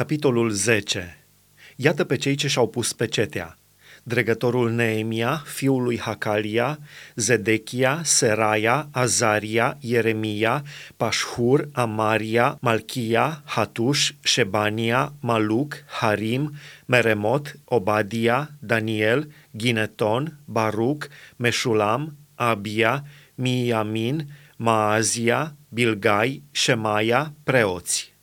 Capitolul 10 Iată pe cei ce și-au pus pecetea. Dregătorul Neemia, fiul lui Hacalia, Zedechia, Seraia, Azaria, Ieremia, Pașhur, Amaria, Malchia, Hatuș, Shebania, Maluc, Harim, Meremot, Obadia, Daniel, Gineton, Baruc, Meșulam, Abia, Miamin, Maazia, Bilgai, Shemaia, preoți.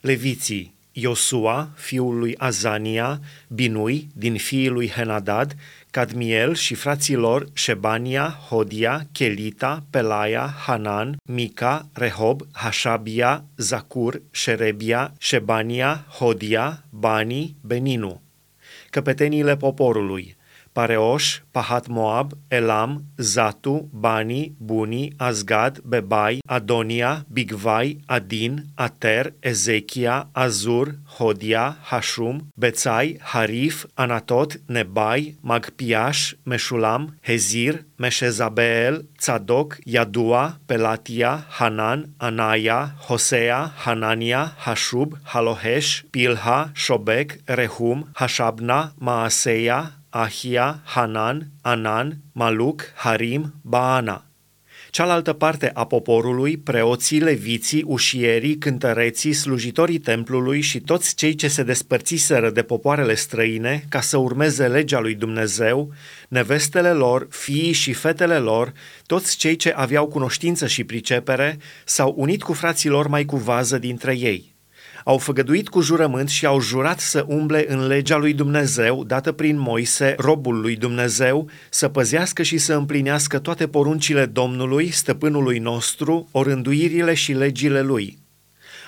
Leviții Iosua, fiul lui Azania, Binui, din fiii lui Henadad, Cadmiel și frații lor Shebania, Hodia, Kelita, Pelaia, Hanan, Mica, Rehob, Hashabia, Zacur, Sherebia, Shebania, Hodia, Bani, Beninu. Căpeteniile poporului, פרעוש, פחת מואב, אלם, זתו, בני, בוני, אסגד, בבאי, אדוניה, בגבי, עדין, עטר, אזקיה, עזור, הודיה, השום, בצי, הריף, ענתות, נבאי, מגפיאש, משולם, הזיר, משזבאל, צדוק, ידוע, פלטיה, חנן, עניה, הוסע, חנניה, השוב, הלוהש, פילהה, שובק, רחום, השבנה, מעשיה, Ahia, Hanan, Anan, Maluc, Harim, Baana. Cealaltă parte a poporului, preoții, leviții, ușierii, cântăreții, slujitorii templului și toți cei ce se despărțiseră de popoarele străine ca să urmeze legea lui Dumnezeu, nevestele lor, fiii și fetele lor, toți cei ce aveau cunoștință și pricepere, s-au unit cu frații lor mai cu vază dintre ei au făgăduit cu jurământ și au jurat să umble în legea lui Dumnezeu, dată prin Moise, robul lui Dumnezeu, să păzească și să împlinească toate poruncile Domnului, stăpânului nostru, orânduirile și legile lui.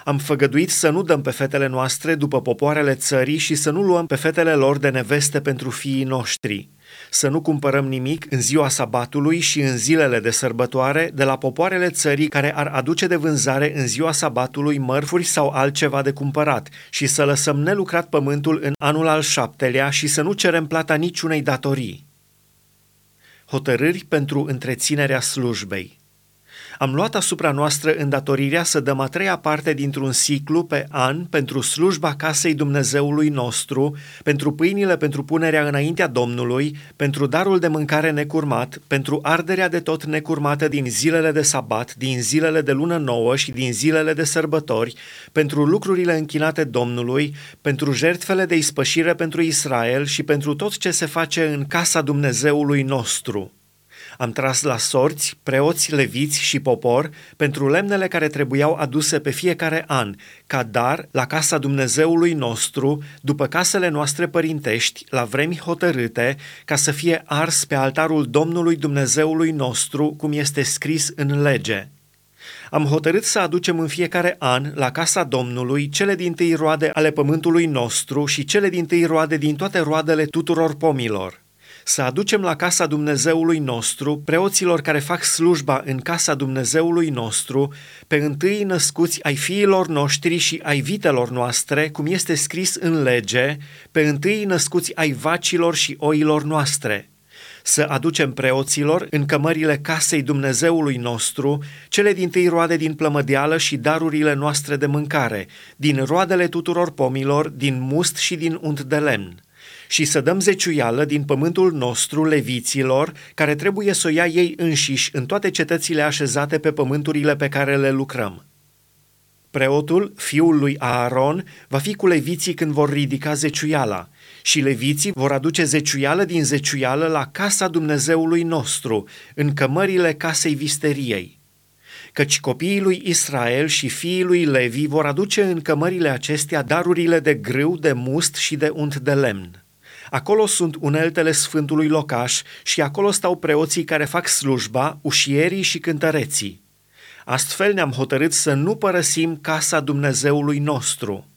Am făgăduit să nu dăm pe fetele noastre după popoarele țării și să nu luăm pe fetele lor de neveste pentru fiii noștri să nu cumpărăm nimic în ziua sabatului și în zilele de sărbătoare de la popoarele țării care ar aduce de vânzare în ziua sabatului mărfuri sau altceva de cumpărat și să lăsăm nelucrat pământul în anul al șaptelea și să nu cerem plata niciunei datorii. Hotărâri pentru întreținerea slujbei am luat asupra noastră îndatorirea să dăm a treia parte dintr-un ciclu pe an pentru slujba casei Dumnezeului nostru, pentru pâinile pentru punerea înaintea Domnului, pentru darul de mâncare necurmat, pentru arderea de tot necurmată din zilele de sabat, din zilele de lună nouă și din zilele de sărbători, pentru lucrurile închinate Domnului, pentru jertfele de ispășire pentru Israel și pentru tot ce se face în casa Dumnezeului nostru. Am tras la sorți preoți, leviți și popor pentru lemnele care trebuiau aduse pe fiecare an, ca dar la casa Dumnezeului nostru, după casele noastre părintești, la vremi hotărâte, ca să fie ars pe altarul Domnului Dumnezeului nostru, cum este scris în lege. Am hotărât să aducem în fiecare an la casa Domnului cele din tâi roade ale pământului nostru și cele din tâi roade din toate roadele tuturor pomilor să aducem la casa Dumnezeului nostru, preoților care fac slujba în casa Dumnezeului nostru, pe întâi născuți ai fiilor noștri și ai vitelor noastre, cum este scris în lege, pe întâi născuți ai vacilor și oilor noastre, să aducem preoților în cămările casei Dumnezeului nostru cele din tâi roade din plămădeală și darurile noastre de mâncare, din roadele tuturor pomilor, din must și din unt de lemn și să dăm zeciuială din pământul nostru leviților, care trebuie să o ia ei înșiși în toate cetățile așezate pe pământurile pe care le lucrăm. Preotul, fiul lui Aaron, va fi cu leviții când vor ridica zeciuiala și leviții vor aduce zeciuială din zeciuială la casa Dumnezeului nostru, în cămările casei visteriei. Căci copiii lui Israel și fiii lui Levi vor aduce în cămările acestea darurile de grâu, de must și de unt de lemn. Acolo sunt uneltele Sfântului Locaș și acolo stau preoții care fac slujba, ușierii și cântăreții. Astfel ne-am hotărât să nu părăsim casa Dumnezeului nostru –